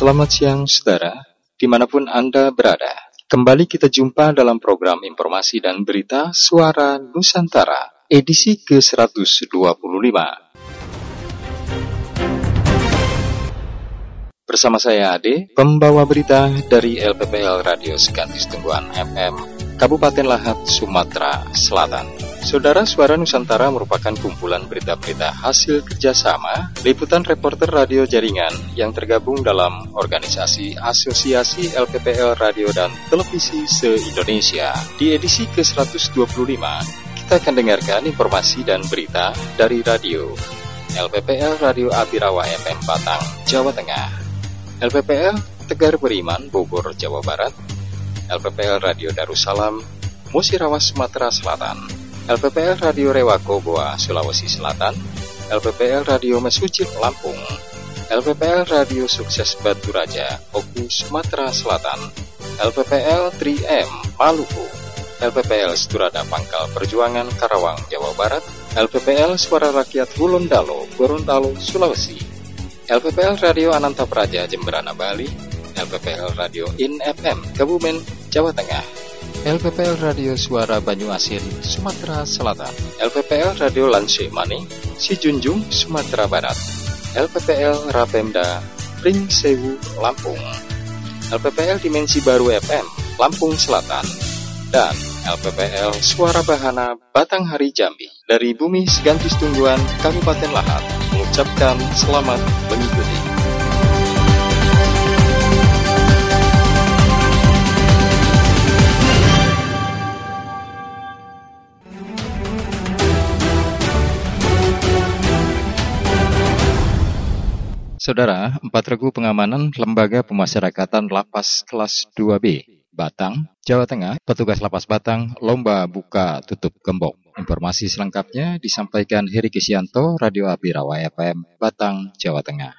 Selamat siang saudara, di mana pun Anda berada. Kembali kita jumpa dalam program informasi dan berita Suara Nusantara, edisi ke-125. Bersama saya Ade, pembawa berita dari LPPL Radio Segantis Tungguan FM, Kabupaten Lahat, Sumatera Selatan. Saudara Suara Nusantara merupakan kumpulan berita-berita hasil kerjasama liputan reporter radio jaringan yang tergabung dalam organisasi Asosiasi LPPL Radio dan Televisi se-Indonesia. Di edisi ke-125, kita akan dengarkan informasi dan berita dari radio LPPL Radio Abirawa FM Batang, Jawa Tengah, LPPL Tegar Beriman, Bogor, Jawa Barat, LPPL Radio Darussalam, Musirawas, Sumatera Selatan, LPPL Radio Rewako Goa, Sulawesi Selatan, LPPL Radio Mesucit Lampung, LPPL Radio Sukses Batu Raja, Oku Sumatera Selatan, LPPL 3M Maluku, LPPL Seturada Pangkal Perjuangan Karawang, Jawa Barat, LPPL Suara Rakyat Gorontalo, Gorontalo, Sulawesi, LPPL Radio Ananta Praja, Jemberana, Bali, LPPL Radio In FM, Kabumen, Jawa Tengah, LPPL Radio Suara Banyuasin, Sumatera Selatan, LPPL Radio Lanse Mani, Sijunjung, Sumatera Barat, LPPL Rapemda, Pring Sewu, Lampung, LPPL Dimensi Baru FM, Lampung Selatan, dan LPPL Suara Bahana Batang Hari Jambi. Dari Bumi Segantis Tungguan Kabupaten Lahat mengucapkan selamat mengikuti. Saudara, empat regu pengamanan Lembaga Pemasyarakatan Lapas Kelas 2B, Batang, Jawa Tengah, petugas Lapas Batang, lomba buka tutup gembok. Informasi selengkapnya disampaikan Heri Kisianto, Radio Abirawa FM, Batang, Jawa Tengah.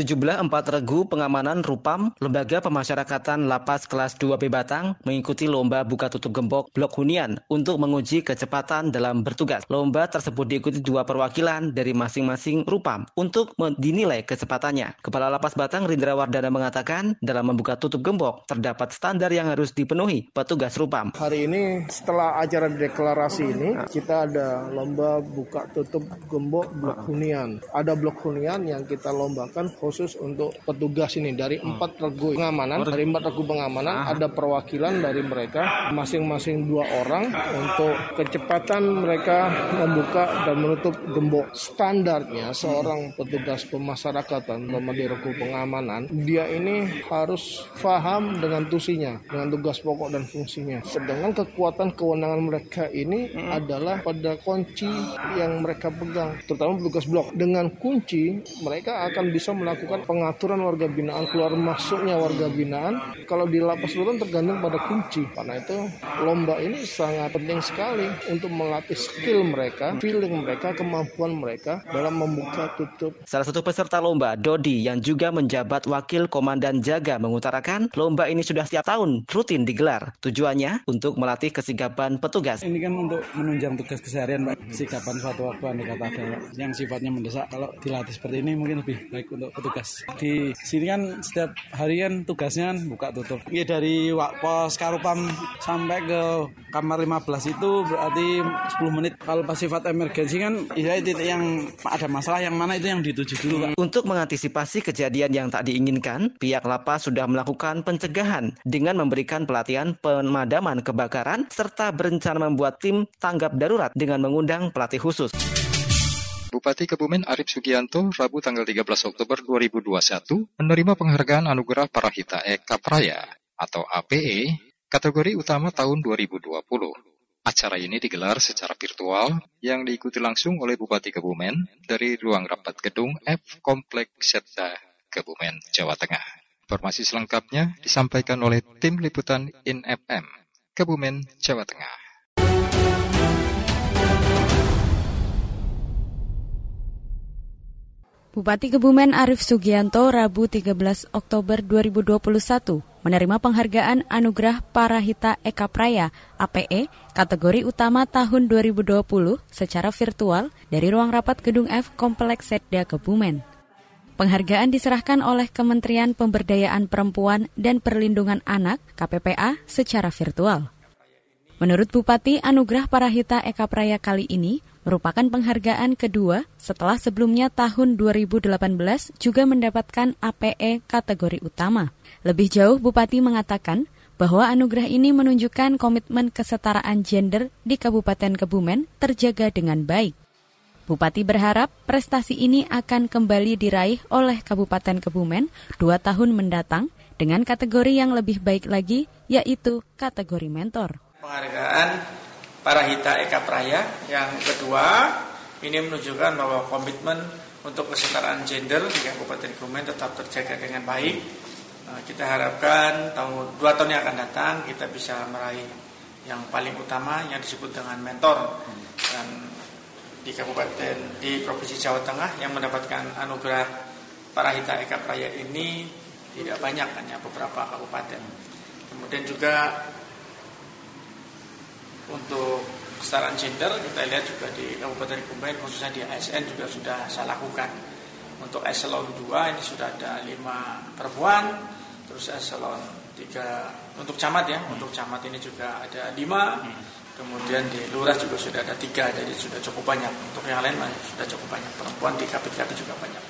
Sejumlah empat regu pengamanan Rupam, Lembaga Pemasyarakatan Lapas Kelas 2B Batang, mengikuti lomba buka tutup gembok Blok Hunian untuk menguji kecepatan dalam bertugas. Lomba tersebut diikuti dua perwakilan dari masing-masing Rupam untuk dinilai kecepatannya. Kepala Lapas Batang Rindra Wardana mengatakan dalam membuka tutup gembok terdapat standar yang harus dipenuhi petugas Rupam. Hari ini setelah acara deklarasi ini kita ada lomba buka tutup gembok Blok Hunian. Ada Blok Hunian yang kita lombakan khusus untuk petugas ini. Dari hmm. empat regu pengamanan dari empat regu pengamanan ada perwakilan dari mereka masing-masing dua orang untuk kecepatan mereka membuka dan menutup gembok. Standarnya seorang petugas pemasyarakatan di regu pengamanan dia ini harus paham dengan tusinya dengan tugas pokok dan fungsinya. Sedangkan kekuatan kewenangan mereka ini hmm. adalah pada kunci yang mereka pegang terutama petugas blok. Dengan kunci mereka akan bisa melakukan melakukan pengaturan warga binaan keluar masuknya warga binaan. Kalau di lapas rutan tergantung pada kunci karena itu lomba ini sangat penting sekali untuk melatih skill mereka feeling mereka kemampuan mereka dalam membuka tutup. Salah satu peserta lomba Dodi yang juga menjabat wakil komandan jaga mengutarakan lomba ini sudah setiap tahun rutin digelar. Tujuannya untuk melatih kesigapan petugas. Ini kan untuk menunjang tugas keseharian Pak. Kesigapan suatu waktu anda kata ada yang sifatnya mendesak kalau dilatih seperti ini mungkin lebih baik untuk petugas. Di sini kan setiap hari kan tugasnya kan buka tutup. Ya dari pos Karupam sampai ke kamar 15 itu berarti 10 menit. Kalau pas sifat emergensi kan ya titik yang ada masalah yang mana itu yang dituju dulu Pak. Untuk mengantisipasi kejadian yang tak diinginkan, pihak lapas sudah melakukan pencegahan dengan memberikan pelatihan pemadaman kebakaran serta berencana membuat tim tanggap darurat dengan mengundang pelatih khusus. Bupati Kebumen Arif Sugianto Rabu tanggal 13 Oktober 2021 menerima penghargaan Anugerah Parahita Eka Praya atau APE kategori utama tahun 2020. Acara ini digelar secara virtual yang diikuti langsung oleh Bupati Kebumen dari ruang rapat gedung F Komplek Setda Kebumen, Jawa Tengah. Informasi selengkapnya disampaikan oleh tim liputan INFM Kebumen, Jawa Tengah. Bupati Kebumen Arif Sugianto Rabu 13 Oktober 2021 menerima penghargaan Anugerah Parahita Eka Praya APE kategori utama tahun 2020 secara virtual dari ruang rapat Gedung F Kompleks Setda Kebumen. Penghargaan diserahkan oleh Kementerian Pemberdayaan Perempuan dan Perlindungan Anak KPPA secara virtual. Menurut Bupati Anugrah Parahita Eka Praya kali ini merupakan penghargaan kedua setelah sebelumnya tahun 2018 juga mendapatkan APE kategori utama. Lebih jauh Bupati mengatakan bahwa anugerah ini menunjukkan komitmen kesetaraan gender di Kabupaten Kebumen terjaga dengan baik. Bupati berharap prestasi ini akan kembali diraih oleh Kabupaten Kebumen dua tahun mendatang dengan kategori yang lebih baik lagi, yaitu kategori mentor. Penghargaan para Hita Eka Praya yang kedua ini menunjukkan bahwa komitmen untuk kesetaraan gender di Kabupaten Kebumen tetap terjaga dengan baik. Eh, kita harapkan tahun dua tahun yang akan datang kita bisa meraih yang paling utama yang disebut dengan mentor dan di Kabupaten di Provinsi Jawa Tengah yang mendapatkan anugerah Parahita Eka Praya ini tidak banyak hanya beberapa kabupaten. Kemudian juga untuk kesetaraan gender kita lihat juga di Kabupaten Kebumen khususnya di ASN juga sudah saya lakukan. Untuk eselon 2 ini sudah ada 5 perempuan, terus eselon 3 untuk camat ya, untuk camat ini juga ada 5 Kemudian di lurah juga sudah ada tiga, jadi sudah cukup banyak. Untuk yang lain sudah cukup banyak. Perempuan di KPK juga banyak.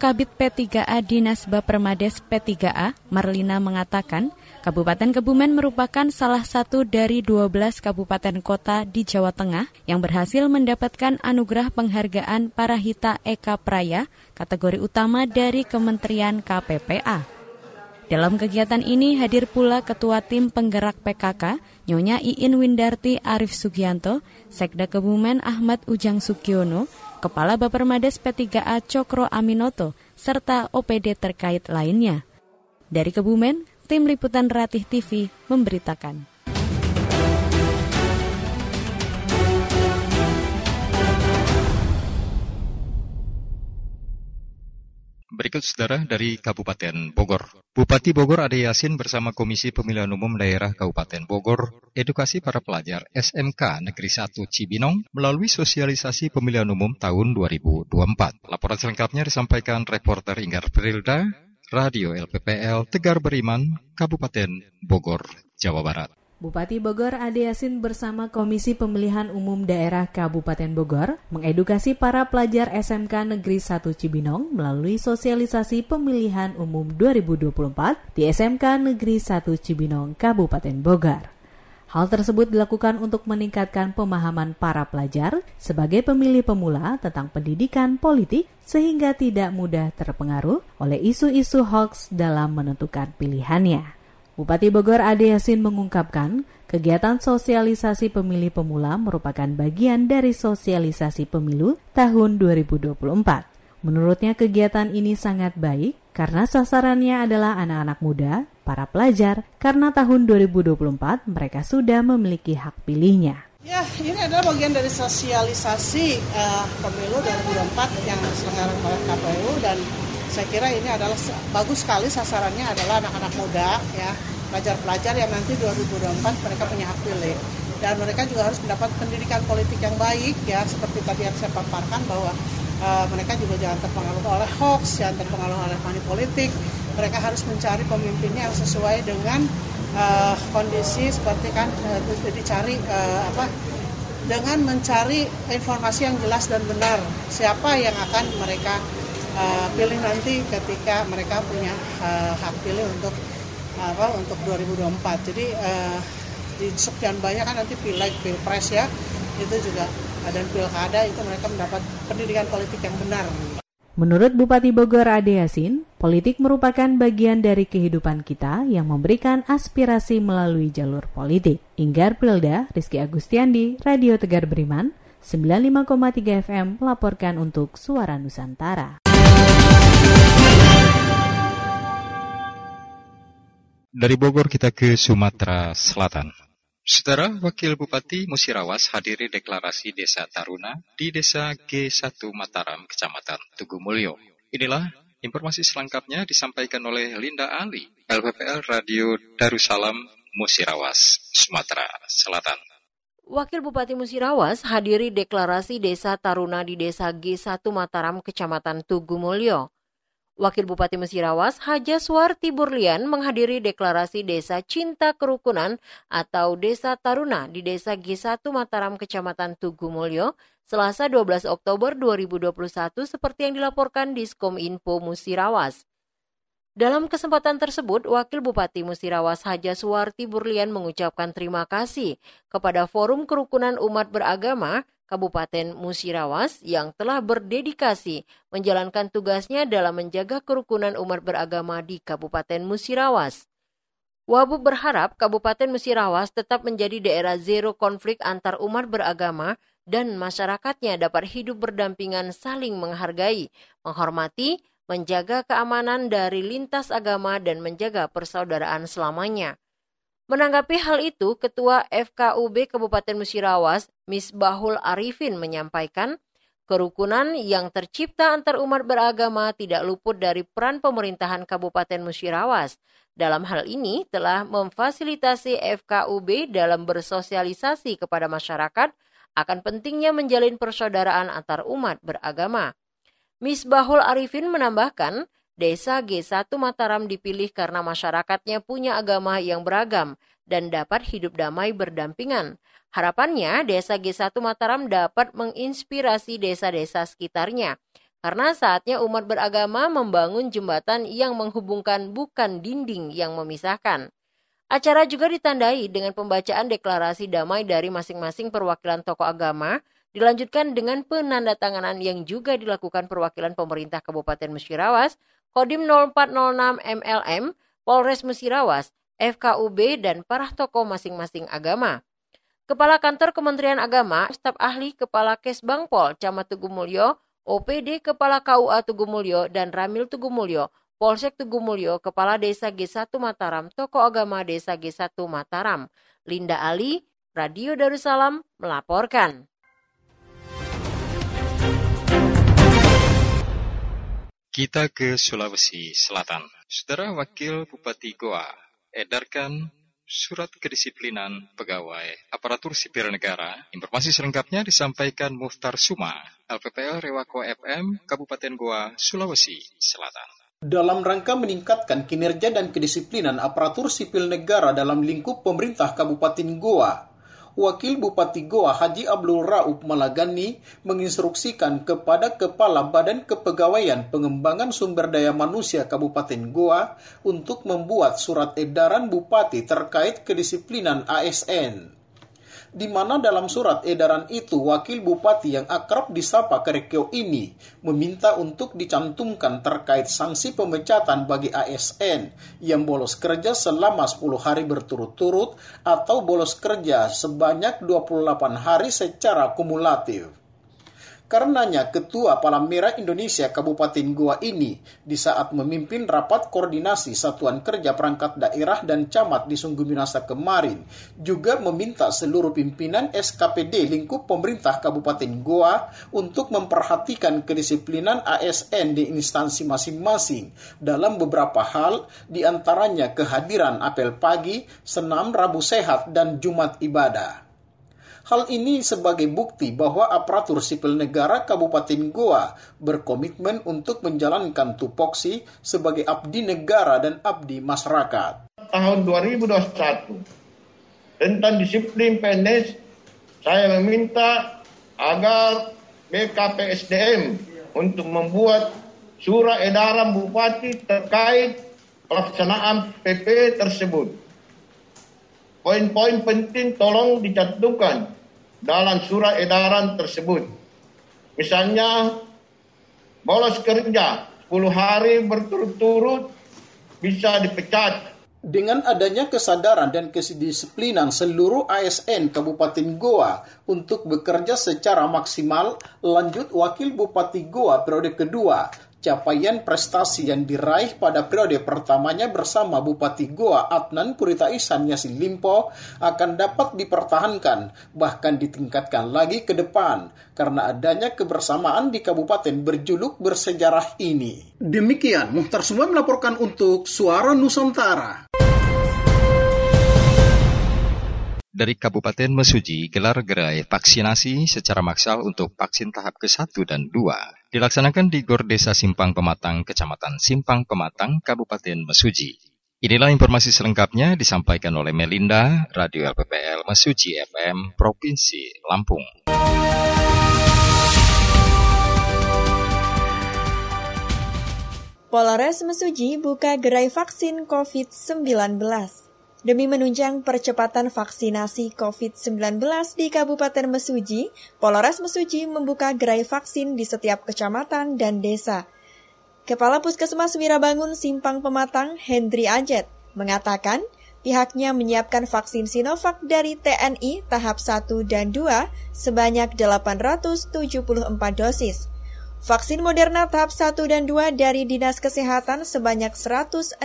Kabit P3A Dinas Bapermades P3A, Marlina mengatakan, Kabupaten Kebumen merupakan salah satu dari 12 kabupaten kota di Jawa Tengah yang berhasil mendapatkan anugerah penghargaan Parahita Eka Praya kategori utama dari Kementerian KPPA. Dalam kegiatan ini hadir pula Ketua Tim Penggerak PKK, Nyonya Iin Windarti Arif Sugianto, Sekda Kebumen Ahmad Ujang Sukiono, Kepala Bapermades P3A Cokro Aminoto, serta OPD terkait lainnya. Dari Kebumen, Tim Liputan Ratih TV memberitakan. Berikut saudara dari Kabupaten Bogor. Bupati Bogor Ade Yasin bersama Komisi Pemilihan Umum Daerah Kabupaten Bogor edukasi para pelajar SMK Negeri 1 Cibinong melalui sosialisasi pemilihan umum tahun 2024. Laporan selengkapnya disampaikan reporter Inggar Prilda, Radio LPPL Tegar Beriman, Kabupaten Bogor, Jawa Barat. Bupati Bogor Ade Yasin bersama Komisi Pemilihan Umum Daerah Kabupaten Bogor mengedukasi para pelajar SMK Negeri 1 Cibinong melalui sosialisasi pemilihan umum 2024 di SMK Negeri 1 Cibinong, Kabupaten Bogor. Hal tersebut dilakukan untuk meningkatkan pemahaman para pelajar sebagai pemilih pemula tentang pendidikan politik sehingga tidak mudah terpengaruh oleh isu-isu hoax dalam menentukan pilihannya. Bupati Bogor Ade Yasin mengungkapkan, kegiatan sosialisasi pemilih pemula merupakan bagian dari sosialisasi pemilu tahun 2024. Menurutnya kegiatan ini sangat baik karena sasarannya adalah anak-anak muda, para pelajar, karena tahun 2024 mereka sudah memiliki hak pilihnya. Ya, ini adalah bagian dari sosialisasi uh, pemilu 2024 yang diselenggarakan oleh KPU dan saya kira ini adalah bagus sekali sasarannya adalah anak-anak muda ya pelajar-pelajar yang nanti 2024 mereka punya hak pilih dan mereka juga harus mendapat pendidikan politik yang baik ya seperti tadi yang saya paparkan bahwa uh, mereka juga jangan terpengaruh oleh hoax, jangan terpengaruh oleh money politik. Mereka harus mencari pemimpinnya yang sesuai dengan uh, kondisi seperti kan uh, dicari uh, apa dengan mencari informasi yang jelas dan benar siapa yang akan mereka uh, pilih nanti ketika mereka punya uh, hak pilih untuk apa untuk 2024. Jadi uh, di sekian banyak kan nanti pileg, pilpres ya, itu juga dan pilkada itu mereka mendapat pendidikan politik yang benar. Menurut Bupati Bogor Ade Yasin, politik merupakan bagian dari kehidupan kita yang memberikan aspirasi melalui jalur politik. Inggar Pilda, Rizky Agustiandi, Radio Tegar Beriman, 95,3 FM melaporkan untuk Suara Nusantara. Dari Bogor kita ke Sumatera Selatan. Saudara Wakil Bupati Musirawas hadiri deklarasi Desa Taruna di Desa G1 Mataram, Kecamatan Tugu Mulyo. Inilah informasi selengkapnya disampaikan oleh Linda Ali, LPPL Radio Darussalam, Musirawas, Sumatera Selatan. Wakil Bupati Musirawas hadiri deklarasi Desa Taruna di Desa G1 Mataram, Kecamatan Tugu Mulyo. Wakil Bupati Mesirawas Haja Suwarti Burlian menghadiri deklarasi Desa Cinta Kerukunan atau Desa Taruna di Desa G1 Mataram Kecamatan Tugu Mulyo, Selasa 12 Oktober 2021 seperti yang dilaporkan di Skominfo Musirawas. Dalam kesempatan tersebut, Wakil Bupati Musirawas Haja Suwarti Burlian mengucapkan terima kasih kepada Forum Kerukunan Umat Beragama Kabupaten Musirawas yang telah berdedikasi menjalankan tugasnya dalam menjaga kerukunan umat beragama di Kabupaten Musirawas. Wabub berharap Kabupaten Musirawas tetap menjadi daerah zero konflik antar umat beragama dan masyarakatnya dapat hidup berdampingan saling menghargai, menghormati, menjaga keamanan dari lintas agama dan menjaga persaudaraan selamanya. Menanggapi hal itu, Ketua FKUB Kabupaten Musirawas, Misbahul Arifin menyampaikan, kerukunan yang tercipta antar umat beragama tidak luput dari peran pemerintahan Kabupaten Musirawas. Dalam hal ini telah memfasilitasi FKUB dalam bersosialisasi kepada masyarakat akan pentingnya menjalin persaudaraan antar umat beragama. Misbahul Arifin menambahkan, Desa G1 Mataram dipilih karena masyarakatnya punya agama yang beragam dan dapat hidup damai berdampingan. Harapannya, Desa G1 Mataram dapat menginspirasi desa-desa sekitarnya. Karena saatnya umat beragama membangun jembatan yang menghubungkan bukan dinding yang memisahkan. Acara juga ditandai dengan pembacaan deklarasi damai dari masing-masing perwakilan tokoh agama, dilanjutkan dengan penandatanganan yang juga dilakukan perwakilan pemerintah Kabupaten Musyirawas Kodim 0406 MLM, Polres Mesirawas, FKUB, dan para tokoh masing-masing agama. Kepala Kantor Kementerian Agama, staf ahli Kepala Kesbangpol, Camat Tugumulyo, OPD Kepala KUA Tugumulyo, dan Ramil Tugumulyo, Polsek Tugumulyo, Kepala Desa G1 Mataram, Tokoh Agama Desa G1 Mataram. Linda Ali, Radio Darussalam, melaporkan. Kita ke Sulawesi Selatan. Saudara Wakil Bupati Goa edarkan surat kedisiplinan pegawai aparatur sipil negara. Informasi selengkapnya disampaikan Muftar Suma, LPPL Rewako FM, Kabupaten Goa, Sulawesi Selatan. Dalam rangka meningkatkan kinerja dan kedisiplinan aparatur sipil negara dalam lingkup pemerintah Kabupaten Goa, Wakil Bupati Goa Haji Abdul Raub Malagani menginstruksikan kepada Kepala Badan Kepegawaian Pengembangan Sumber Daya Manusia Kabupaten Goa untuk membuat surat edaran Bupati terkait kedisiplinan ASN di mana dalam surat edaran itu wakil bupati yang akrab disapa Kerekeo ini meminta untuk dicantumkan terkait sanksi pemecatan bagi ASN yang bolos kerja selama 10 hari berturut-turut atau bolos kerja sebanyak 28 hari secara kumulatif. Karenanya Ketua Palang Merah Indonesia Kabupaten Goa ini di saat memimpin rapat koordinasi Satuan Kerja Perangkat Daerah dan Camat di Sungguh Minasa kemarin juga meminta seluruh pimpinan SKPD lingkup pemerintah Kabupaten Goa untuk memperhatikan kedisiplinan ASN di instansi masing-masing dalam beberapa hal di antaranya kehadiran apel pagi, senam Rabu Sehat, dan Jumat Ibadah. Hal ini sebagai bukti bahwa aparatur sipil negara Kabupaten Goa berkomitmen untuk menjalankan tupoksi sebagai abdi negara dan abdi masyarakat. Tahun 2021 tentang disiplin PNS, saya meminta agar BKPSDM untuk membuat surat edaran bupati terkait pelaksanaan PP tersebut. Poin-poin penting tolong dicantumkan dalam surat edaran tersebut. Misalnya, bolos kerja 10 hari berturut-turut bisa dipecat. Dengan adanya kesadaran dan kedisiplinan seluruh ASN Kabupaten Goa untuk bekerja secara maksimal, lanjut Wakil Bupati Goa periode kedua capaian prestasi yang diraih pada periode pertamanya bersama Bupati Goa Adnan Purita Isan Yasin Limpo akan dapat dipertahankan bahkan ditingkatkan lagi ke depan karena adanya kebersamaan di kabupaten berjuluk bersejarah ini. Demikian Muhtar semua melaporkan untuk Suara Nusantara. Dari Kabupaten Mesuji gelar gerai vaksinasi secara maksal untuk vaksin tahap ke-1 dan 2 dilaksanakan di Gor Desa Simpang Pematang, Kecamatan Simpang Pematang, Kabupaten Mesuji. Inilah informasi selengkapnya disampaikan oleh Melinda, Radio LPPL Mesuji FM, Provinsi Lampung. Polres Mesuji buka gerai vaksin COVID-19. Demi menunjang percepatan vaksinasi COVID-19 di Kabupaten Mesuji, Polres Mesuji membuka gerai vaksin di setiap kecamatan dan desa. Kepala Puskesmas Wirabangun Simpang Pematang, Hendri Ajet, mengatakan pihaknya menyiapkan vaksin Sinovac dari TNI tahap 1 dan 2 sebanyak 874 dosis. Vaksin Moderna tahap 1 dan 2 dari Dinas Kesehatan sebanyak 160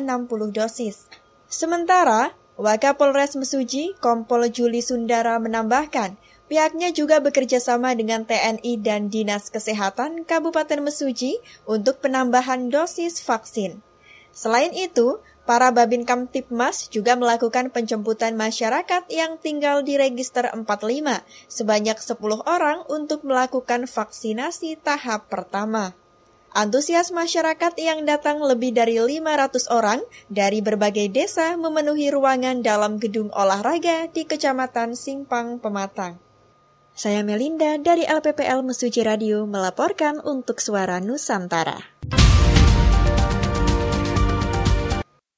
dosis. Sementara, Wakapolres Mesuji, Kompol Juli Sundara menambahkan, pihaknya juga bekerja sama dengan TNI dan Dinas Kesehatan Kabupaten Mesuji untuk penambahan dosis vaksin. Selain itu, para Babin Kamtipmas juga melakukan penjemputan masyarakat yang tinggal di register 45 sebanyak 10 orang untuk melakukan vaksinasi tahap pertama. Antusias masyarakat yang datang lebih dari 500 orang dari berbagai desa memenuhi ruangan dalam gedung olahraga di Kecamatan Simpang Pematang. Saya Melinda dari LPPL Mesuji Radio melaporkan untuk Suara Nusantara.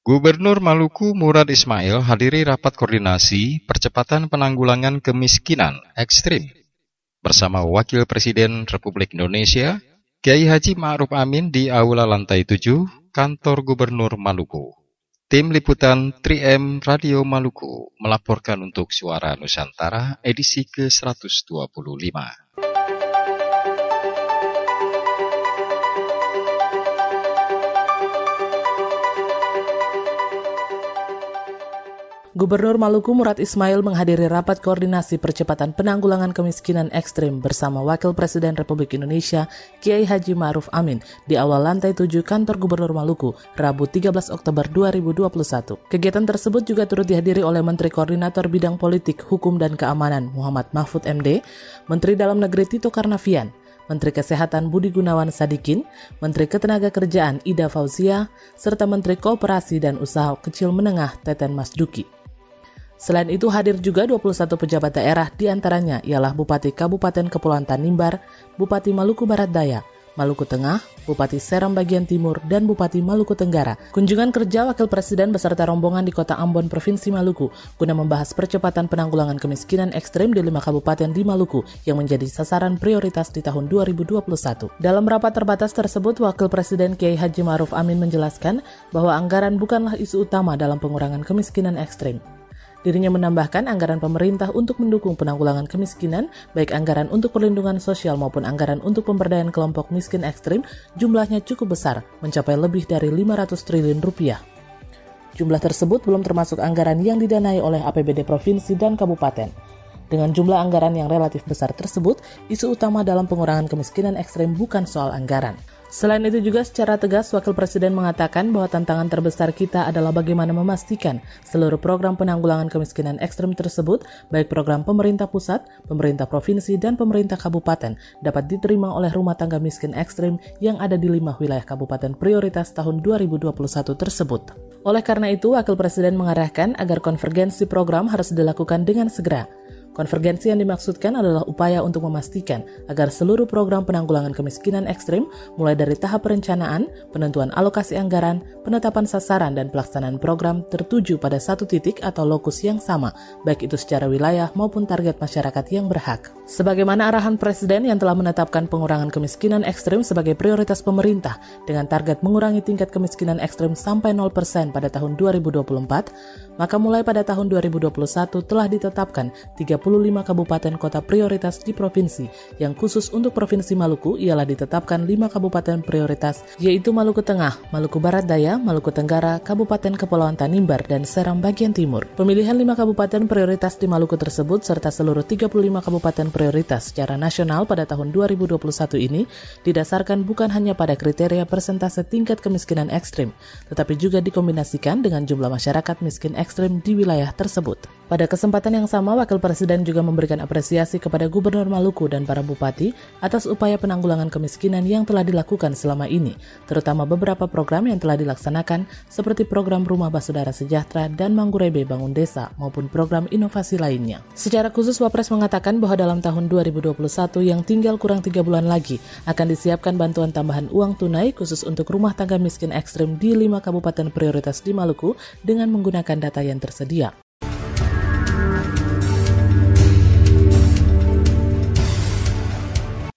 Gubernur Maluku Murad Ismail hadiri rapat koordinasi percepatan penanggulangan kemiskinan ekstrim bersama Wakil Presiden Republik Indonesia Kiai Haji Ma'ruf Amin di Aula Lantai 7, Kantor Gubernur Maluku. Tim Liputan 3M Radio Maluku melaporkan untuk Suara Nusantara edisi ke-125. Gubernur Maluku Murad Ismail menghadiri rapat koordinasi percepatan penanggulangan kemiskinan ekstrim bersama Wakil Presiden Republik Indonesia Kiai Haji Ma'ruf Amin di awal lantai 7 kantor Gubernur Maluku, Rabu 13 Oktober 2021. Kegiatan tersebut juga turut dihadiri oleh Menteri Koordinator Bidang Politik, Hukum dan Keamanan Muhammad Mahfud MD, Menteri Dalam Negeri Tito Karnavian, Menteri Kesehatan Budi Gunawan Sadikin, Menteri Ketenagakerjaan Ida Fauzia, serta Menteri Kooperasi dan Usaha Kecil Menengah Teten Masduki. Selain itu hadir juga 21 pejabat daerah di antaranya ialah Bupati Kabupaten Kepulauan Tanimbar, Bupati Maluku Barat Daya, Maluku Tengah, Bupati Seram bagian Timur, dan Bupati Maluku Tenggara. Kunjungan kerja Wakil Presiden beserta rombongan di Kota Ambon, Provinsi Maluku, guna membahas percepatan penanggulangan kemiskinan ekstrim di lima kabupaten di Maluku yang menjadi sasaran prioritas di tahun 2021. Dalam rapat terbatas tersebut, Wakil Presiden Kiai Haji Maruf Amin menjelaskan bahwa anggaran bukanlah isu utama dalam pengurangan kemiskinan ekstrim. Dirinya menambahkan anggaran pemerintah untuk mendukung penanggulangan kemiskinan, baik anggaran untuk perlindungan sosial maupun anggaran untuk pemberdayaan kelompok miskin ekstrim, jumlahnya cukup besar, mencapai lebih dari 500 triliun rupiah. Jumlah tersebut belum termasuk anggaran yang didanai oleh APBD provinsi dan kabupaten. Dengan jumlah anggaran yang relatif besar tersebut, isu utama dalam pengurangan kemiskinan ekstrim bukan soal anggaran, Selain itu juga secara tegas Wakil Presiden mengatakan bahwa tantangan terbesar kita adalah bagaimana memastikan seluruh program penanggulangan kemiskinan ekstrem tersebut, baik program pemerintah pusat, pemerintah provinsi, dan pemerintah kabupaten dapat diterima oleh rumah tangga miskin ekstrem yang ada di lima wilayah kabupaten prioritas tahun 2021 tersebut. Oleh karena itu, Wakil Presiden mengarahkan agar konvergensi program harus dilakukan dengan segera Konvergensi yang dimaksudkan adalah upaya untuk memastikan agar seluruh program penanggulangan kemiskinan ekstrim, mulai dari tahap perencanaan, penentuan alokasi anggaran, penetapan sasaran, dan pelaksanaan program tertuju pada satu titik atau lokus yang sama, baik itu secara wilayah maupun target masyarakat yang berhak. Sebagaimana arahan Presiden yang telah menetapkan pengurangan kemiskinan ekstrim sebagai prioritas pemerintah dengan target mengurangi tingkat kemiskinan ekstrim sampai 0% pada tahun 2024, maka mulai pada tahun 2021 telah ditetapkan 30 kabupaten kota prioritas di provinsi. Yang khusus untuk Provinsi Maluku ialah ditetapkan 5 kabupaten prioritas yaitu Maluku Tengah, Maluku Barat Daya, Maluku Tenggara, Kabupaten Kepulauan Tanimbar, dan Serang bagian timur. Pemilihan 5 kabupaten prioritas di Maluku tersebut serta seluruh 35 kabupaten prioritas secara nasional pada tahun 2021 ini didasarkan bukan hanya pada kriteria persentase tingkat kemiskinan ekstrim, tetapi juga dikombinasikan dengan jumlah masyarakat miskin ekstrim di wilayah tersebut. Pada kesempatan yang sama, Wakil Presiden juga memberikan apresiasi kepada Gubernur Maluku dan para bupati atas upaya penanggulangan kemiskinan yang telah dilakukan selama ini, terutama beberapa program yang telah dilaksanakan seperti program Rumah Basudara Sejahtera dan Manggurebe Bangun Desa maupun program inovasi lainnya. Secara khusus, Wapres mengatakan bahwa dalam tahun 2021 yang tinggal kurang tiga bulan lagi akan disiapkan bantuan tambahan uang tunai khusus untuk rumah tangga miskin ekstrim di lima kabupaten prioritas di Maluku dengan menggunakan data yang tersedia.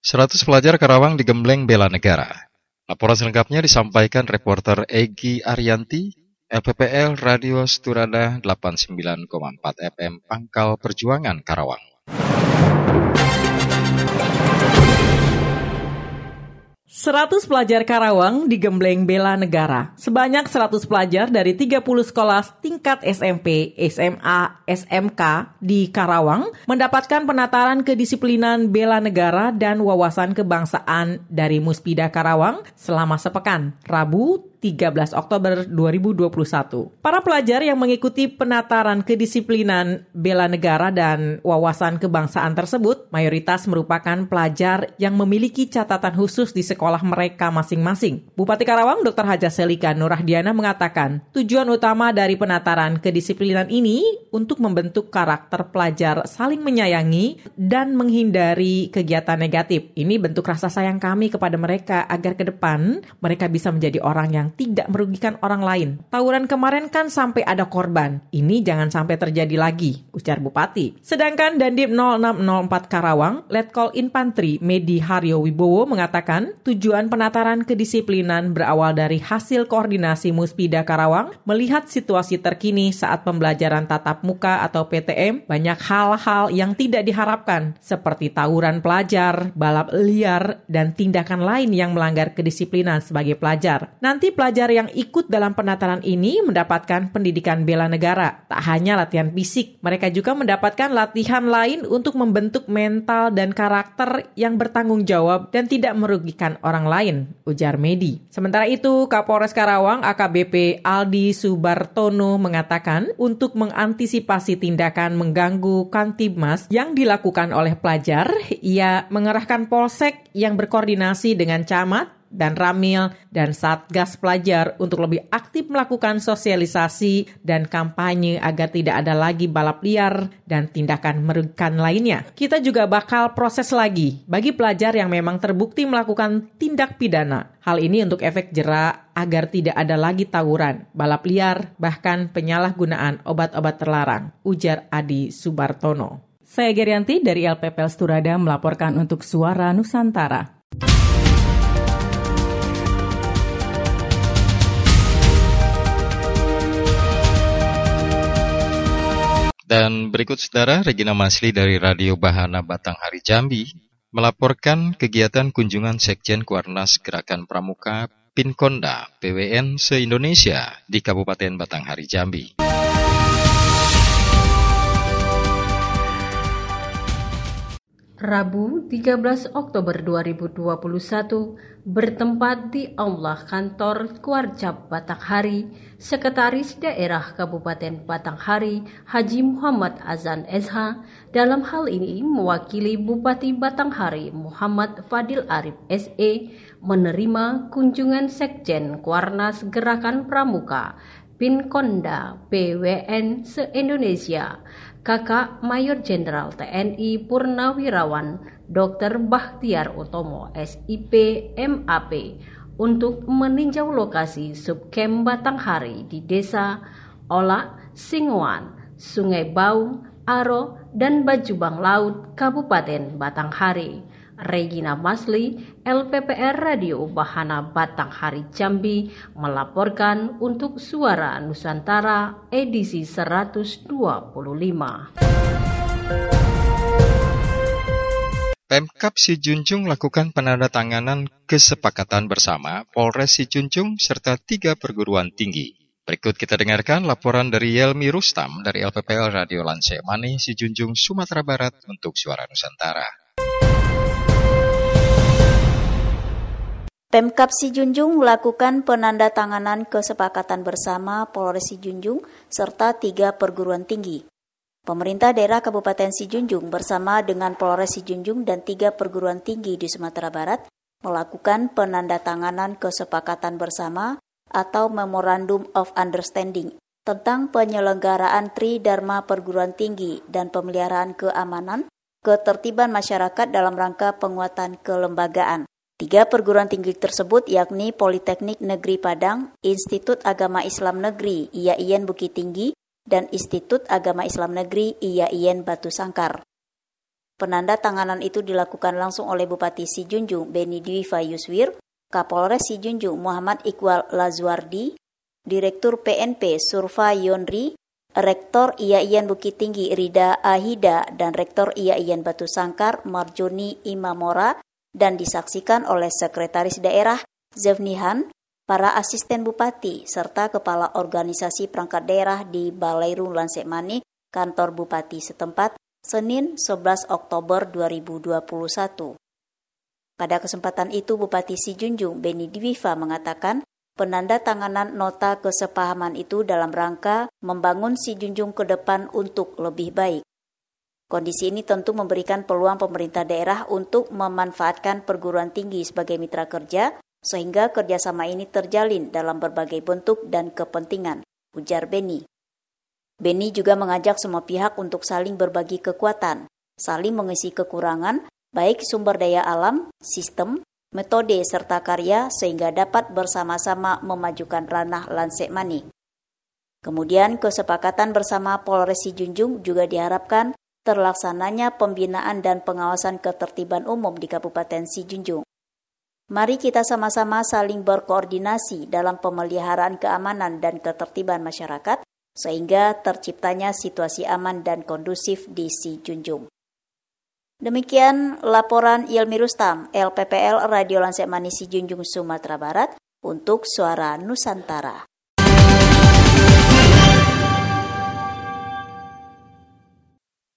100 pelajar Karawang digembleng bela negara. Laporan selengkapnya disampaikan reporter Egi Arianti, LPPL Radio Sturada 89,4 FM Pangkal Perjuangan Karawang. 100 pelajar Karawang digembleng bela negara. Sebanyak 100 pelajar dari 30 sekolah tingkat SMP, SMA, SMK di Karawang mendapatkan penataran kedisiplinan bela negara dan wawasan kebangsaan dari Muspida Karawang selama sepekan, Rabu 13 Oktober 2021. Para pelajar yang mengikuti penataran kedisiplinan bela negara dan wawasan kebangsaan tersebut mayoritas merupakan pelajar yang memiliki catatan khusus di sekolah mereka masing-masing. Bupati Karawang Dr. Haja Selika Nurahdiana mengatakan, tujuan utama dari penataran kedisiplinan ini untuk membentuk karakter pelajar saling menyayangi dan menghindari kegiatan negatif. Ini bentuk rasa sayang kami kepada mereka agar ke depan mereka bisa menjadi orang yang tidak merugikan orang lain. Tawuran kemarin kan sampai ada korban. Ini jangan sampai terjadi lagi, ujar Bupati. Sedangkan Dandim 0604 Karawang, Letkol Infantri Medi Haryo Wibowo mengatakan tujuan penataran kedisiplinan berawal dari hasil koordinasi Muspida Karawang melihat situasi terkini saat pembelajaran tatap muka atau PTM banyak hal-hal yang tidak diharapkan seperti tawuran pelajar, balap liar, dan tindakan lain yang melanggar kedisiplinan sebagai pelajar. Nanti pelajar yang ikut dalam penataran ini mendapatkan pendidikan bela negara. Tak hanya latihan fisik, mereka juga mendapatkan latihan lain untuk membentuk mental dan karakter yang bertanggung jawab dan tidak merugikan orang lain, ujar Medi. Sementara itu, Kapolres Karawang AKBP Aldi Subartono mengatakan untuk mengantisipasi tindakan mengganggu Kantibmas yang dilakukan oleh pelajar, ia mengerahkan polsek yang berkoordinasi dengan camat, dan Ramil dan Satgas Pelajar untuk lebih aktif melakukan sosialisasi dan kampanye agar tidak ada lagi balap liar dan tindakan merugikan lainnya. Kita juga bakal proses lagi bagi pelajar yang memang terbukti melakukan tindak pidana. Hal ini untuk efek jerak agar tidak ada lagi tawuran, balap liar, bahkan penyalahgunaan obat-obat terlarang, ujar Adi Subartono. Saya Gerianti dari LPPL Sturada melaporkan untuk Suara Nusantara. Dan berikut saudara Regina Masli dari Radio Bahana Batanghari Jambi melaporkan kegiatan kunjungan Sekjen Kuarnas Gerakan Pramuka Pinkonda PWN se-Indonesia di Kabupaten Batanghari Jambi. Rabu 13 Oktober 2021 bertempat di Allah Kantor Kuarcap Batanghari, Sekretaris Daerah Kabupaten Batanghari Haji Muhammad Azan SH dalam hal ini mewakili Bupati Batanghari Muhammad Fadil Arif SE menerima kunjungan Sekjen Kuarnas Gerakan Pramuka Pinkonda PWN se-Indonesia Kakak Mayor Jenderal TNI Purnawirawan Dr. Bahtiar Utomo SIP MAP untuk meninjau lokasi subkem Batanghari di Desa Ola, Singuan, Sungai Bau, Aro, dan Bajubang Laut, Kabupaten Batanghari. Regina Masli, LPPR Radio Bahana Batanghari Jambi melaporkan untuk Suara Nusantara edisi 125. Pemkap Sijunjung lakukan penandatanganan kesepakatan bersama Polres Sijunjung serta tiga perguruan tinggi. Berikut kita dengarkan laporan dari Yelmi Rustam dari LPPL Radio Lance Mani Sijunjung, Sumatera Barat untuk Suara Nusantara. Pemkap Sijunjung melakukan penandatanganan kesepakatan bersama Polres Sijunjung serta tiga perguruan tinggi. Pemerintah daerah Kabupaten Sijunjung bersama dengan Polres Sijunjung dan tiga perguruan tinggi di Sumatera Barat melakukan penandatanganan kesepakatan bersama atau Memorandum of Understanding tentang penyelenggaraan Tri Dharma perguruan tinggi dan pemeliharaan keamanan, ketertiban masyarakat dalam rangka penguatan kelembagaan. Tiga perguruan tinggi tersebut yakni Politeknik Negeri Padang, Institut Agama Islam Negeri IAIN Bukit Tinggi, dan Institut Agama Islam Negeri IAIN Batu Sangkar. Penanda tanganan itu dilakukan langsung oleh Bupati Sijunjung Beni Dwi Fayuswir, Kapolres Sijunjung Muhammad Iqbal Lazwardi, Direktur PNP Surfa Yonri, Rektor IAIN Bukit Tinggi Rida Ahida, dan Rektor IAIN Batu Sangkar Marjoni Imamora, dan disaksikan oleh Sekretaris Daerah Zevnihan, para asisten bupati, serta kepala organisasi perangkat daerah di Balai Lansek Mani, kantor bupati setempat, Senin 11 Oktober 2021. Pada kesempatan itu Bupati Sijunjung Beni Dwiva mengatakan penanda tanganan nota kesepahaman itu dalam rangka membangun Sijunjung ke depan untuk lebih baik. Kondisi ini tentu memberikan peluang pemerintah daerah untuk memanfaatkan perguruan tinggi sebagai mitra kerja sehingga kerjasama ini terjalin dalam berbagai bentuk dan kepentingan, ujar Beni. Beni juga mengajak semua pihak untuk saling berbagi kekuatan, saling mengisi kekurangan, baik sumber daya alam, sistem, metode, serta karya sehingga dapat bersama-sama memajukan ranah Lansek Mani. Kemudian kesepakatan bersama Polres Junjung juga diharapkan terlaksananya pembinaan dan pengawasan ketertiban umum di Kabupaten Sijunjung. Mari kita sama-sama saling berkoordinasi dalam pemeliharaan keamanan dan ketertiban masyarakat sehingga terciptanya situasi aman dan kondusif di Si Junjung. Demikian laporan Ilmi Rustam, LPPL Radio Lansek Manisi Junjung Sumatera Barat untuk Suara Nusantara.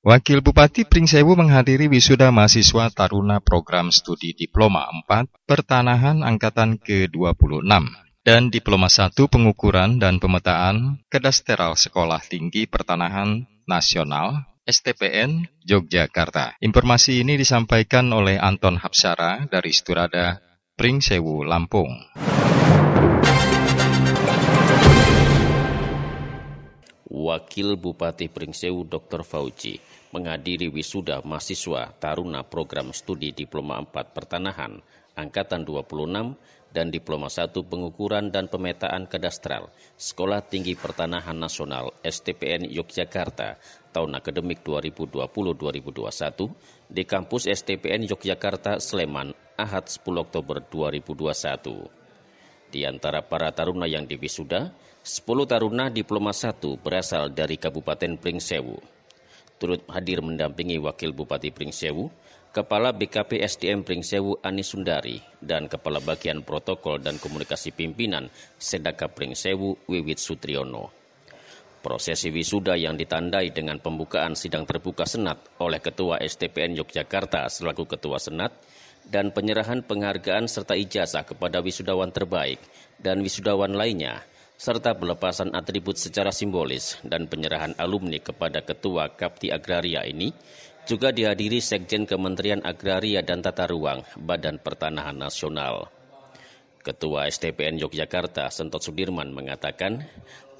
Wakil Bupati Pringsewu menghadiri wisuda mahasiswa Taruna Program Studi Diploma 4 Pertanahan Angkatan ke-26 dan Diploma 1 Pengukuran dan Pemetaan Kadasteral Sekolah Tinggi Pertanahan Nasional STPN Yogyakarta. Informasi ini disampaikan oleh Anton Hapsara dari Sturada Pringsewu Lampung. Wakil Bupati Pringsewu Dr. Fauci menghadiri wisuda mahasiswa Taruna Program Studi Diploma 4 Pertanahan Angkatan 26 dan Diploma 1 Pengukuran dan Pemetaan Kadastral Sekolah Tinggi Pertanahan Nasional STPN Yogyakarta tahun akademik 2020-2021 di kampus STPN Yogyakarta Sleman Ahad 10 Oktober 2021. Di antara para taruna yang diwisuda, 10 taruna diploma 1 berasal dari Kabupaten Pringsewu. Turut hadir mendampingi Wakil Bupati Pringsewu, Kepala BKP SDM Pringsewu Ani Sundari, dan Kepala Bagian Protokol dan Komunikasi Pimpinan Sedaka Pringsewu Wiwit Sutriono. Prosesi wisuda yang ditandai dengan pembukaan sidang terbuka Senat oleh Ketua STPN Yogyakarta selaku Ketua Senat dan penyerahan penghargaan serta ijazah kepada wisudawan terbaik dan wisudawan lainnya, serta pelepasan atribut secara simbolis dan penyerahan alumni kepada Ketua Kapti Agraria ini juga dihadiri Sekjen Kementerian Agraria dan Tata Ruang Badan Pertanahan Nasional. Ketua STPN Yogyakarta, Sentot Sudirman, mengatakan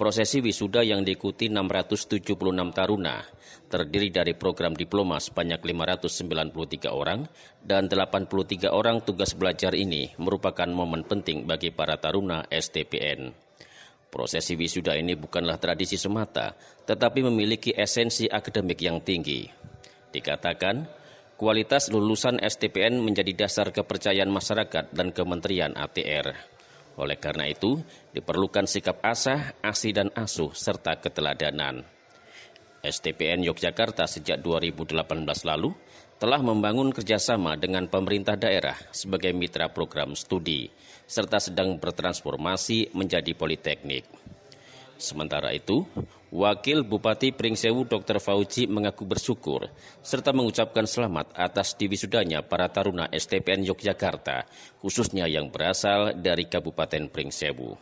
prosesi wisuda yang diikuti 676 taruna terdiri dari program diploma sebanyak 593 orang dan 83 orang tugas belajar ini merupakan momen penting bagi para taruna STPN. Prosesi wisuda ini bukanlah tradisi semata, tetapi memiliki esensi akademik yang tinggi. Dikatakan, Kualitas lulusan STPN menjadi dasar kepercayaan masyarakat dan Kementerian ATR. Oleh karena itu, diperlukan sikap asah, asih dan asuh, serta keteladanan. STPN Yogyakarta sejak 2018 lalu telah membangun kerjasama dengan pemerintah daerah sebagai mitra program studi, serta sedang bertransformasi menjadi politeknik. Sementara itu, Wakil Bupati Pringsewu Dr. Fauji mengaku bersyukur serta mengucapkan selamat atas diwisudanya para taruna STPN Yogyakarta, khususnya yang berasal dari Kabupaten Pringsewu.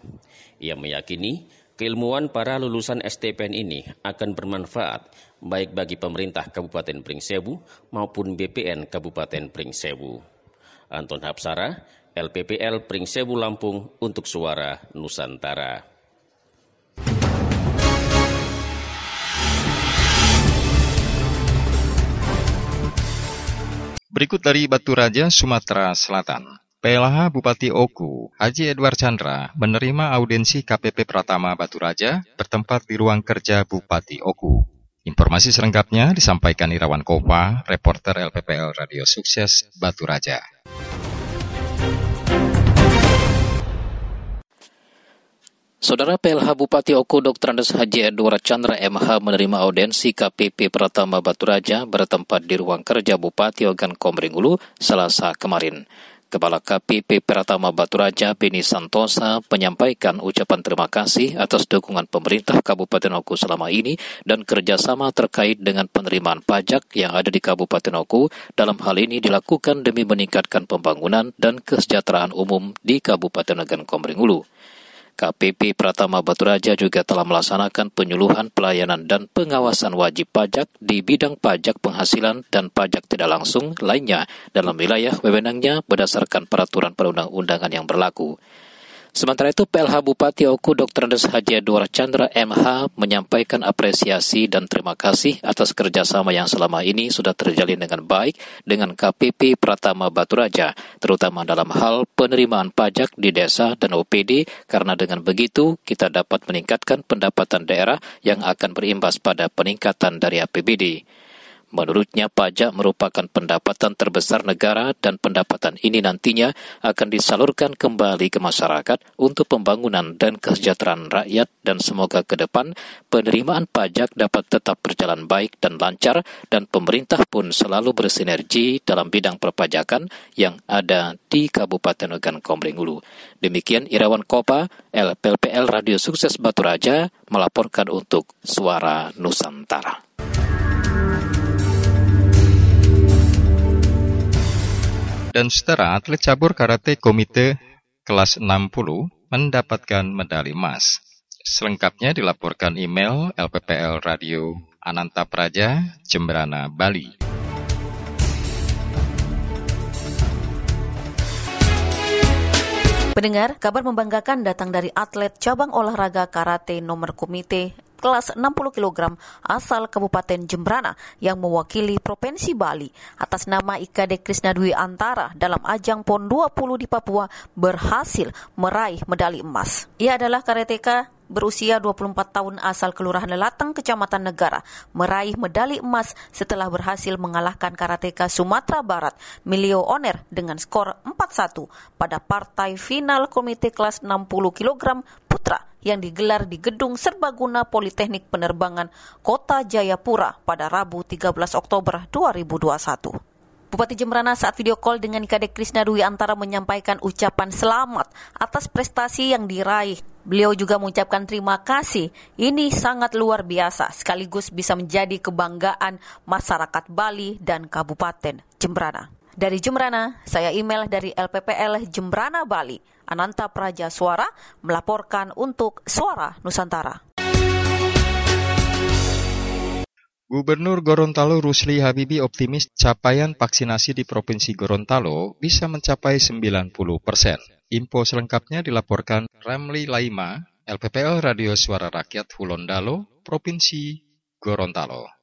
Ia meyakini keilmuan para lulusan STPN ini akan bermanfaat baik bagi pemerintah Kabupaten Pringsewu maupun BPN Kabupaten Pringsewu. Anton Hapsara, LPPL Pringsewu Lampung untuk Suara Nusantara. Berikut dari Batu Raja, Sumatera Selatan. PLH Bupati Oku, Haji Edward Chandra, menerima audensi KPP Pratama Batu Raja bertempat di ruang kerja Bupati Oku. Informasi selengkapnya disampaikan Irawan Kopa, reporter LPPL Radio Sukses Batu Raja. Saudara PLH Bupati Oku Dr. Andes Haji Edward Chandra MH menerima audensi KPP Pratama Batu Raja bertempat di ruang kerja Bupati Ogan Komering Selasa kemarin. Kepala KPP Pratama Batu Raja Beni Santosa menyampaikan ucapan terima kasih atas dukungan pemerintah Kabupaten Oku selama ini dan kerjasama terkait dengan penerimaan pajak yang ada di Kabupaten Oku. Dalam hal ini dilakukan demi meningkatkan pembangunan dan kesejahteraan umum di Kabupaten Ogan Komering KPP Pratama Baturaja juga telah melaksanakan penyuluhan pelayanan dan pengawasan wajib pajak di bidang pajak penghasilan dan pajak tidak langsung lainnya dalam wilayah wewenangnya berdasarkan peraturan perundang-undangan yang berlaku. Sementara itu, PLH Bupati Oku Dr. Andes Haji Edward Chandra MH menyampaikan apresiasi dan terima kasih atas kerjasama yang selama ini sudah terjalin dengan baik dengan KPP Pratama Baturaja, terutama dalam hal penerimaan pajak di desa dan OPD, karena dengan begitu kita dapat meningkatkan pendapatan daerah yang akan berimbas pada peningkatan dari APBD. Menurutnya pajak merupakan pendapatan terbesar negara dan pendapatan ini nantinya akan disalurkan kembali ke masyarakat untuk pembangunan dan kesejahteraan rakyat dan semoga ke depan penerimaan pajak dapat tetap berjalan baik dan lancar dan pemerintah pun selalu bersinergi dalam bidang perpajakan yang ada di Kabupaten Ogan Komering Ulu. Demikian Irawan Kopa, LPLPL Radio Sukses Batu Raja melaporkan untuk Suara Nusantara. Dan saudara atlet cabur karate komite kelas 60 mendapatkan medali emas. Selengkapnya dilaporkan email LPPL Radio Ananta Praja, Jemberana, Bali. Pendengar, kabar membanggakan datang dari atlet cabang olahraga karate nomor komite kelas 60 kg asal Kabupaten Jembrana yang mewakili Provinsi Bali atas nama IKD Krisna Dwi Antara dalam ajang PON 20 di Papua berhasil meraih medali emas. Ia adalah karateka berusia 24 tahun asal Kelurahan Lelatang, Kecamatan Negara, meraih medali emas setelah berhasil mengalahkan karateka Sumatera Barat, Milio Oner dengan skor 4-1 pada partai final Komite kelas 60 kg putra yang digelar di Gedung Serbaguna Politeknik Penerbangan Kota Jayapura pada Rabu 13 Oktober 2021. Bupati Jembrana saat video call dengan Kadek Krisna Dwi Antara menyampaikan ucapan selamat atas prestasi yang diraih. Beliau juga mengucapkan terima kasih. Ini sangat luar biasa, sekaligus bisa menjadi kebanggaan masyarakat Bali dan Kabupaten Jembrana. Dari Jembrana, saya email dari LPPL Jembrana Bali, Ananta Praja Suara, melaporkan untuk Suara Nusantara. Gubernur Gorontalo Rusli Habibi optimis capaian vaksinasi di Provinsi Gorontalo bisa mencapai 90 persen. Info selengkapnya dilaporkan Ramli Laima, LPPL Radio Suara Rakyat Hulondalo, Provinsi Gorontalo.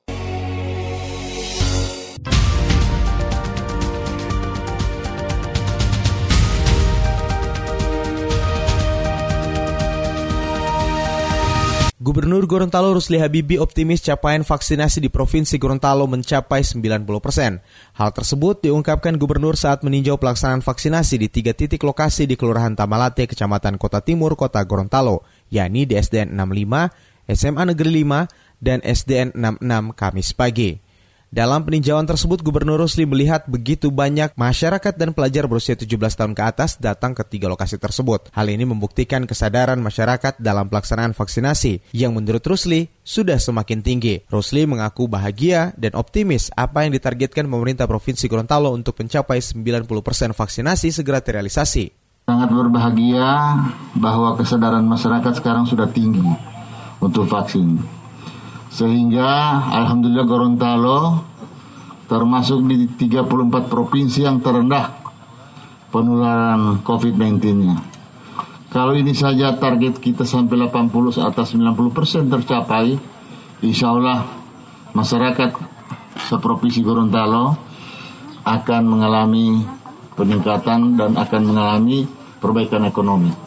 Gubernur Gorontalo Rusli Habibi optimis capaian vaksinasi di Provinsi Gorontalo mencapai 90 persen. Hal tersebut diungkapkan Gubernur saat meninjau pelaksanaan vaksinasi di tiga titik lokasi di Kelurahan Tamalate, Kecamatan Kota Timur, Kota Gorontalo, yakni di SDN 65, SMA Negeri 5, dan SDN 66 Kamis pagi. Dalam peninjauan tersebut, Gubernur Rusli melihat begitu banyak masyarakat dan pelajar berusia 17 tahun ke atas datang ke tiga lokasi tersebut. Hal ini membuktikan kesadaran masyarakat dalam pelaksanaan vaksinasi yang menurut Rusli sudah semakin tinggi. Rusli mengaku bahagia dan optimis apa yang ditargetkan pemerintah Provinsi Gorontalo untuk mencapai 90% vaksinasi segera terrealisasi. Sangat berbahagia bahwa kesadaran masyarakat sekarang sudah tinggi untuk vaksin sehingga Alhamdulillah Gorontalo termasuk di 34 provinsi yang terendah penularan COVID-19-nya. Kalau ini saja target kita sampai 80 atas 90 persen tercapai, insya Allah masyarakat seprovinsi Gorontalo akan mengalami peningkatan dan akan mengalami perbaikan ekonomi.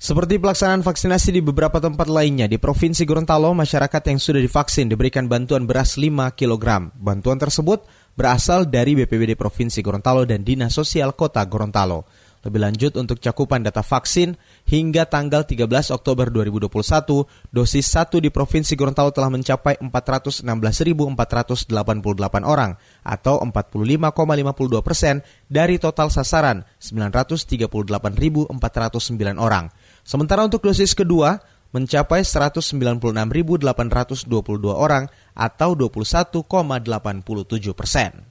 Seperti pelaksanaan vaksinasi di beberapa tempat lainnya, di Provinsi Gorontalo, masyarakat yang sudah divaksin diberikan bantuan beras 5 kg. Bantuan tersebut berasal dari BPBD Provinsi Gorontalo dan Dinas Sosial Kota Gorontalo. Lebih lanjut untuk cakupan data vaksin, hingga tanggal 13 Oktober 2021, dosis 1 di Provinsi Gorontalo telah mencapai 416.488 orang atau 45,52 persen dari total sasaran 938.409 orang. Sementara untuk dosis kedua mencapai 196.822 orang atau 21,87 persen.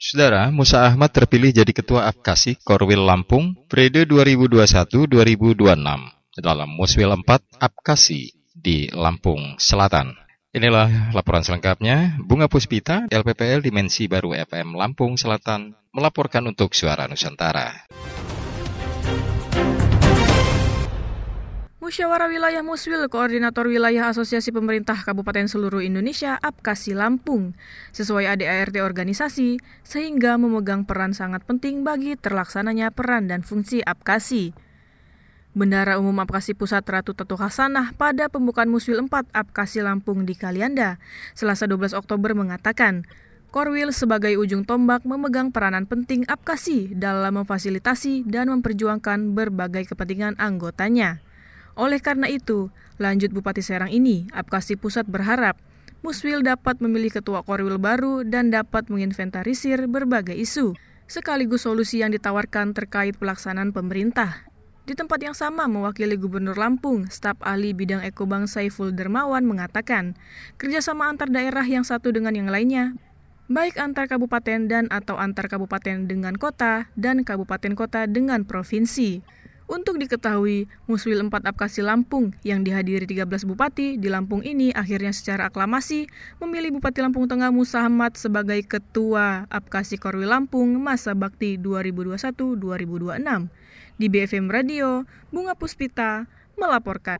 Saudara, Musa Ahmad terpilih jadi Ketua Apkasi Korwil Lampung periode 2021-2026 dalam Muswil 4 Apkasi di Lampung Selatan. Inilah laporan selengkapnya. Bunga Puspita, LPPL Dimensi Baru FM Lampung Selatan, melaporkan untuk Suara Nusantara. Musyawarah Wilayah Muswil, Koordinator Wilayah Asosiasi Pemerintah Kabupaten Seluruh Indonesia, Apkasi Lampung, sesuai ADART organisasi, sehingga memegang peran sangat penting bagi terlaksananya peran dan fungsi Apkasi. Bendara Umum Apkasi Pusat Ratu Tetu Hasanah pada pembukaan Muswil 4 Apkasi Lampung di Kalianda, Selasa 12 Oktober mengatakan, Korwil sebagai ujung tombak memegang peranan penting Apkasi dalam memfasilitasi dan memperjuangkan berbagai kepentingan anggotanya. Oleh karena itu, lanjut Bupati Serang ini, Apkasi Pusat berharap Muswil dapat memilih ketua Korwil baru dan dapat menginventarisir berbagai isu, sekaligus solusi yang ditawarkan terkait pelaksanaan pemerintah. Di tempat yang sama, mewakili Gubernur Lampung, staf ahli bidang Ekobang Saiful Dermawan mengatakan, kerjasama antar daerah yang satu dengan yang lainnya, baik antar kabupaten dan atau antar kabupaten dengan kota dan kabupaten kota dengan provinsi. Untuk diketahui, Muswil 4 Apkasi Lampung yang dihadiri 13 bupati di Lampung ini akhirnya secara aklamasi memilih Bupati Lampung Tengah Musa Ahmad sebagai Ketua Apkasi Korwil Lampung masa bakti 2021-2026. Di BFM Radio, Bunga Puspita melaporkan.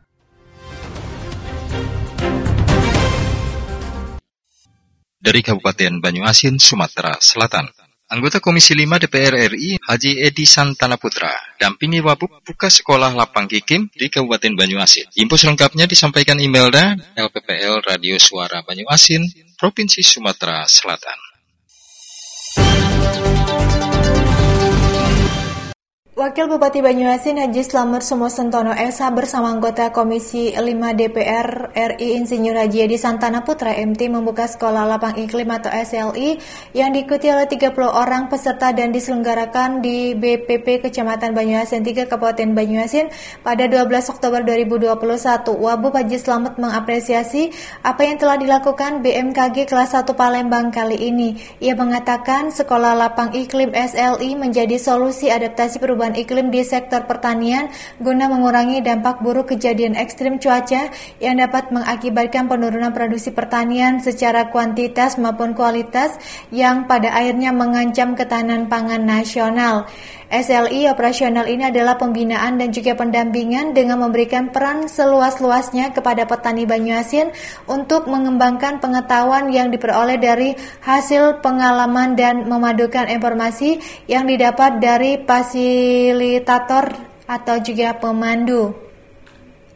Dari Kabupaten Banyuasin, Sumatera Selatan. Anggota Komisi 5 DPR RI Haji Edi Santana Putra dampingi Wabuk buka sekolah lapang kikim di Kabupaten Banyuasin. Info selengkapnya disampaikan Imelda, LPPL Radio Suara Banyuasin, Provinsi Sumatera Selatan. Wakil Bupati Banyuasin Haji Slamet Sumosentono SH bersama anggota Komisi 5 DPR RI Insinyur Haji Edi Santana Putra MT membuka sekolah lapang iklim atau SLI yang diikuti oleh 30 orang peserta dan diselenggarakan di BPP Kecamatan Banyuasin 3 Kabupaten Banyuasin pada 12 Oktober 2021. Wabu Haji Slamet mengapresiasi apa yang telah dilakukan BMKG kelas 1 Palembang kali ini. Ia mengatakan sekolah lapang iklim SLI menjadi solusi adaptasi perubahan perubahan iklim di sektor pertanian guna mengurangi dampak buruk kejadian ekstrim cuaca yang dapat mengakibatkan penurunan produksi pertanian secara kuantitas maupun kualitas yang pada akhirnya mengancam ketahanan pangan nasional. SLI operasional ini adalah pembinaan dan juga pendampingan dengan memberikan peran seluas-luasnya kepada petani Banyuasin untuk mengembangkan pengetahuan yang diperoleh dari hasil pengalaman dan memadukan informasi yang didapat dari fasilitator atau juga pemandu.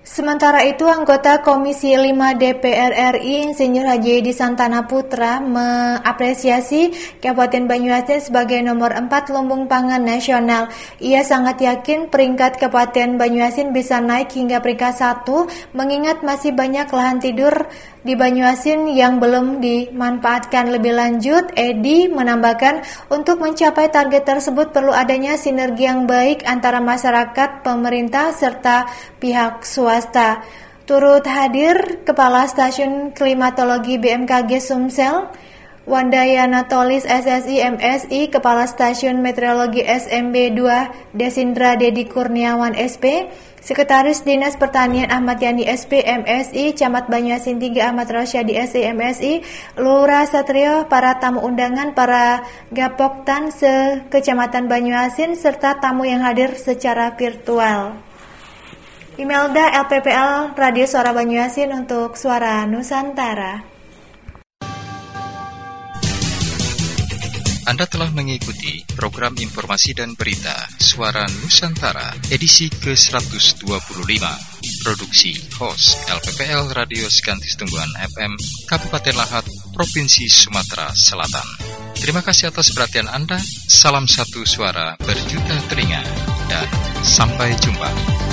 Sementara itu, anggota Komisi 5 DPR RI Insinyur Haji Edi Santana Putra mengapresiasi Kabupaten Banyuasin sebagai nomor 4 lumbung pangan nasional. Ia sangat yakin peringkat Kabupaten Banyuasin bisa naik hingga peringkat 1 mengingat masih banyak lahan tidur di Banyuasin yang belum dimanfaatkan lebih lanjut, Edi menambahkan untuk mencapai target tersebut perlu adanya sinergi yang baik antara masyarakat, pemerintah, serta pihak swasta. Turut hadir Kepala Stasiun Klimatologi BMKG Sumsel, Wandayana Tolis SSI MSI, Kepala Stasiun Meteorologi SMB 2 Desindra Dedi Kurniawan SP, Sekretaris Dinas Pertanian Ahmad Yani SP MSI, Camat Banyuasin 3 Ahmad Rosyadi SI MSI, Lurah Satrio, para tamu undangan, para Gapoktan se-Kecamatan Banyuasin, serta tamu yang hadir secara virtual. Imelda LPPL Radio Suara Banyuasin untuk Suara Nusantara. Anda telah mengikuti program informasi dan berita Suara Nusantara edisi ke-125. Produksi host LPPL Radio Sekantis Tungguan FM Kabupaten Lahat, Provinsi Sumatera Selatan. Terima kasih atas perhatian Anda. Salam satu suara berjuta telinga dan sampai jumpa.